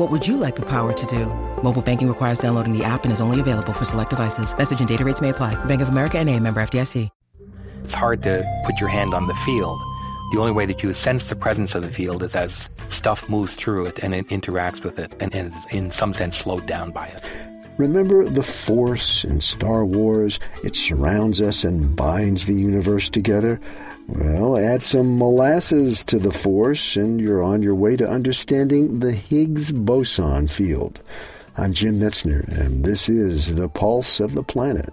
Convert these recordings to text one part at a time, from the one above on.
What would you like the power to do? Mobile banking requires downloading the app and is only available for select devices. Message and data rates may apply. Bank of America and a member FDIC. It's hard to put your hand on the field. The only way that you sense the presence of the field is as stuff moves through it and it interacts with it and, and is in some sense slowed down by it. Remember the Force in Star Wars? It surrounds us and binds the universe together. Well, add some molasses to the Force, and you're on your way to understanding the Higgs boson field. I'm Jim Metzner, and this is The Pulse of the Planet.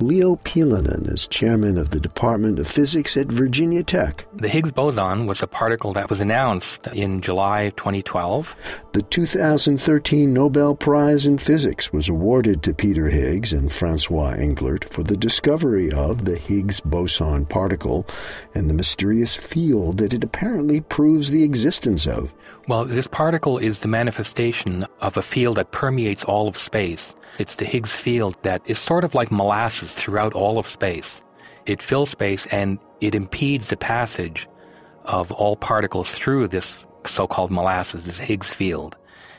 Leo Piilonen is chairman of the Department of Physics at Virginia Tech. The Higgs boson was a particle that was announced in July 2012. The 2013 Nobel Prize in Physics was awarded to Peter Higgs and Francois Englert for the discovery of the Higgs boson particle and the mysterious field that it apparently proves the existence of. Well, this particle is the manifestation of a field that permeates all of space. It's the Higgs field that is sort of like molasses throughout all of space. It fills space and it impedes the passage of all particles through this so-called molasses, this Higgs field.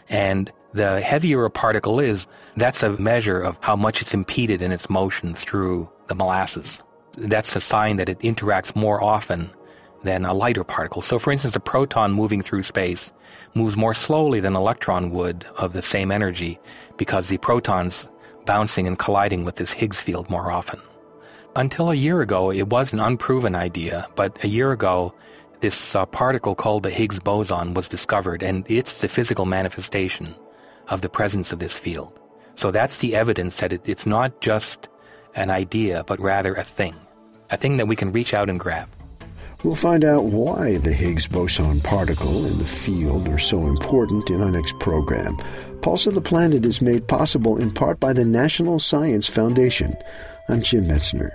And the heavier a particle is, that's a measure of how much it's impeded in its motion through the molasses. That's a sign that it interacts more often than a lighter particle. So, for instance, a proton moving through space moves more slowly than an electron would of the same energy because the proton's bouncing and colliding with this Higgs field more often. Until a year ago, it was an unproven idea, but a year ago, this uh, particle called the Higgs boson was discovered, and it's the physical manifestation of the presence of this field. So that's the evidence that it, it's not just an idea, but rather a thing, a thing that we can reach out and grab. We'll find out why the Higgs boson particle and the field are so important in our next program. Pulse of the Planet is made possible in part by the National Science Foundation. I'm Jim Metzner.